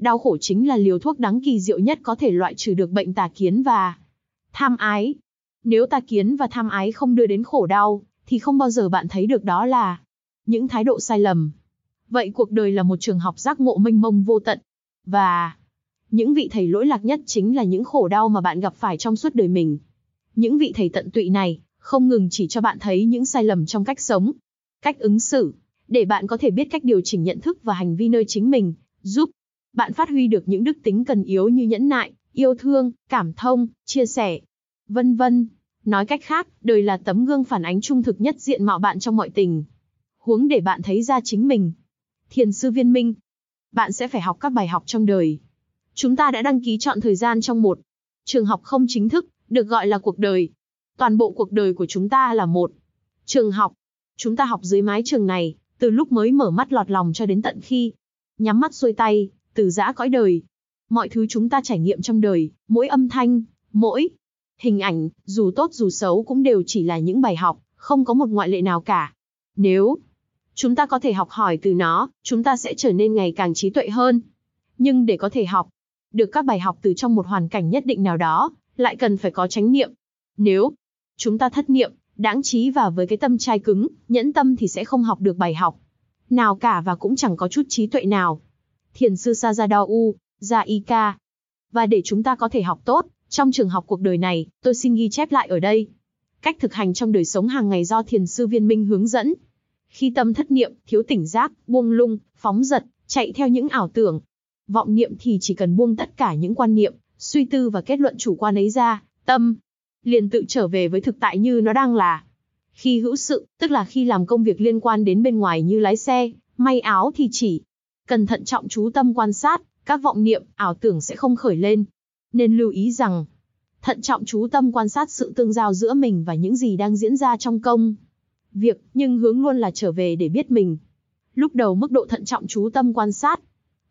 Đau khổ chính là liều thuốc đáng kỳ diệu nhất có thể loại trừ được bệnh tà kiến và tham ái. Nếu tà kiến và tham ái không đưa đến khổ đau, thì không bao giờ bạn thấy được đó là những thái độ sai lầm. Vậy cuộc đời là một trường học giác ngộ mênh mông vô tận. Và những vị thầy lỗi lạc nhất chính là những khổ đau mà bạn gặp phải trong suốt đời mình. Những vị thầy tận tụy này không ngừng chỉ cho bạn thấy những sai lầm trong cách sống, cách ứng xử, để bạn có thể biết cách điều chỉnh nhận thức và hành vi nơi chính mình, giúp bạn phát huy được những đức tính cần yếu như nhẫn nại, yêu thương, cảm thông, chia sẻ, vân vân. Nói cách khác, đời là tấm gương phản ánh trung thực nhất diện mạo bạn trong mọi tình. Huống để bạn thấy ra chính mình. Thiền sư viên minh. Bạn sẽ phải học các bài học trong đời. Chúng ta đã đăng ký chọn thời gian trong một trường học không chính thức, được gọi là cuộc đời. Toàn bộ cuộc đời của chúng ta là một trường học. Chúng ta học dưới mái trường này, từ lúc mới mở mắt lọt lòng cho đến tận khi nhắm mắt xuôi tay, từ giã cõi đời. Mọi thứ chúng ta trải nghiệm trong đời, mỗi âm thanh, mỗi hình ảnh, dù tốt dù xấu cũng đều chỉ là những bài học, không có một ngoại lệ nào cả. Nếu chúng ta có thể học hỏi từ nó, chúng ta sẽ trở nên ngày càng trí tuệ hơn. Nhưng để có thể học được các bài học từ trong một hoàn cảnh nhất định nào đó, lại cần phải có chánh niệm. Nếu chúng ta thất niệm, đáng trí và với cái tâm trai cứng, nhẫn tâm thì sẽ không học được bài học nào cả và cũng chẳng có chút trí tuệ nào thiền sư Sajado U, Zaika. Và để chúng ta có thể học tốt, trong trường học cuộc đời này, tôi xin ghi chép lại ở đây. Cách thực hành trong đời sống hàng ngày do thiền sư viên minh hướng dẫn. Khi tâm thất niệm, thiếu tỉnh giác, buông lung, phóng giật, chạy theo những ảo tưởng. Vọng niệm thì chỉ cần buông tất cả những quan niệm, suy tư và kết luận chủ quan ấy ra, tâm liền tự trở về với thực tại như nó đang là. Khi hữu sự, tức là khi làm công việc liên quan đến bên ngoài như lái xe, may áo thì chỉ Cần thận trọng chú tâm quan sát, các vọng niệm, ảo tưởng sẽ không khởi lên. Nên lưu ý rằng, thận trọng chú tâm quan sát sự tương giao giữa mình và những gì đang diễn ra trong công. Việc, nhưng hướng luôn là trở về để biết mình. Lúc đầu mức độ thận trọng chú tâm quan sát,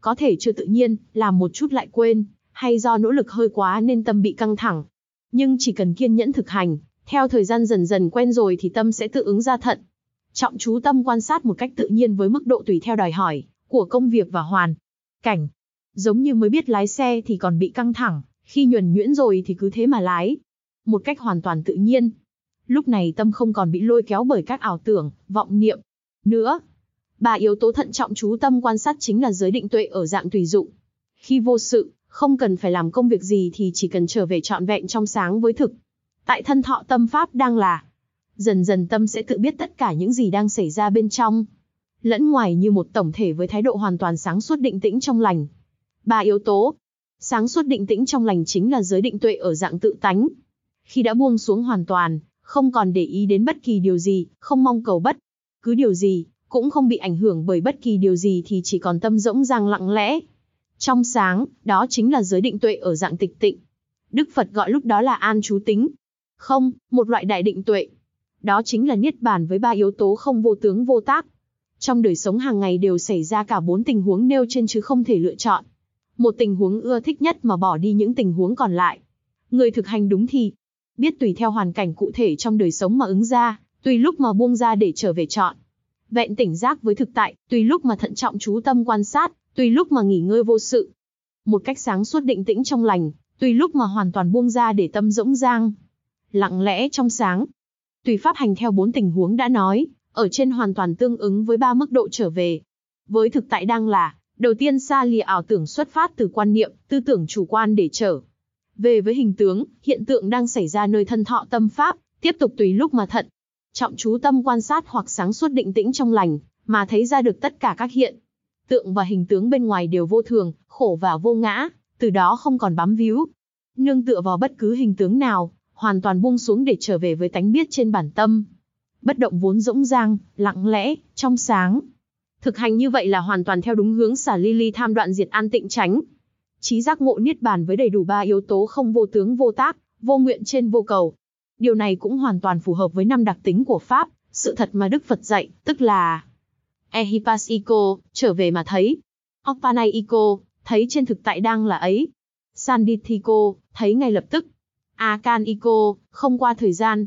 có thể chưa tự nhiên, làm một chút lại quên, hay do nỗ lực hơi quá nên tâm bị căng thẳng. Nhưng chỉ cần kiên nhẫn thực hành, theo thời gian dần dần quen rồi thì tâm sẽ tự ứng ra thận. Trọng chú tâm quan sát một cách tự nhiên với mức độ tùy theo đòi hỏi, của công việc và hoàn cảnh. Giống như mới biết lái xe thì còn bị căng thẳng, khi nhuần nhuyễn rồi thì cứ thế mà lái. Một cách hoàn toàn tự nhiên. Lúc này tâm không còn bị lôi kéo bởi các ảo tưởng, vọng niệm. Nữa, ba yếu tố thận trọng chú tâm quan sát chính là giới định tuệ ở dạng tùy dụng. Khi vô sự, không cần phải làm công việc gì thì chỉ cần trở về trọn vẹn trong sáng với thực. Tại thân thọ tâm pháp đang là. Dần dần tâm sẽ tự biết tất cả những gì đang xảy ra bên trong lẫn ngoài như một tổng thể với thái độ hoàn toàn sáng suốt định tĩnh trong lành. Ba yếu tố. Sáng suốt định tĩnh trong lành chính là giới định tuệ ở dạng tự tánh. Khi đã buông xuống hoàn toàn, không còn để ý đến bất kỳ điều gì, không mong cầu bất cứ điều gì, cũng không bị ảnh hưởng bởi bất kỳ điều gì thì chỉ còn tâm rỗng ràng lặng lẽ. Trong sáng, đó chính là giới định tuệ ở dạng tịch tịnh. Đức Phật gọi lúc đó là an chú tính. Không, một loại đại định tuệ. Đó chính là niết bàn với ba yếu tố không vô tướng vô tác, trong đời sống hàng ngày đều xảy ra cả bốn tình huống nêu trên chứ không thể lựa chọn. Một tình huống ưa thích nhất mà bỏ đi những tình huống còn lại. Người thực hành đúng thì biết tùy theo hoàn cảnh cụ thể trong đời sống mà ứng ra, tùy lúc mà buông ra để trở về chọn. Vẹn tỉnh giác với thực tại, tùy lúc mà thận trọng chú tâm quan sát, tùy lúc mà nghỉ ngơi vô sự. Một cách sáng suốt định tĩnh trong lành, tùy lúc mà hoàn toàn buông ra để tâm rỗng rang. Lặng lẽ trong sáng. Tùy pháp hành theo bốn tình huống đã nói, ở trên hoàn toàn tương ứng với ba mức độ trở về. Với thực tại đang là, đầu tiên xa lìa ảo tưởng xuất phát từ quan niệm, tư tưởng chủ quan để trở. Về với hình tướng, hiện tượng đang xảy ra nơi thân thọ tâm pháp, tiếp tục tùy lúc mà thận. Trọng chú tâm quan sát hoặc sáng suốt định tĩnh trong lành, mà thấy ra được tất cả các hiện. Tượng và hình tướng bên ngoài đều vô thường, khổ và vô ngã, từ đó không còn bám víu. Nương tựa vào bất cứ hình tướng nào, hoàn toàn buông xuống để trở về với tánh biết trên bản tâm bất động vốn rỗng rang, lặng lẽ, trong sáng. Thực hành như vậy là hoàn toàn theo đúng hướng xả ly ly tham đoạn diệt an tịnh tránh. trí giác ngộ niết bàn với đầy đủ ba yếu tố không vô tướng vô tác, vô nguyện trên vô cầu. Điều này cũng hoàn toàn phù hợp với năm đặc tính của Pháp, sự thật mà Đức Phật dạy, tức là Ehipasiko, trở về mà thấy. Opanaiko, thấy trên thực tại đang là ấy. Sandithiko, thấy ngay lập tức. Akaniko, không qua thời gian.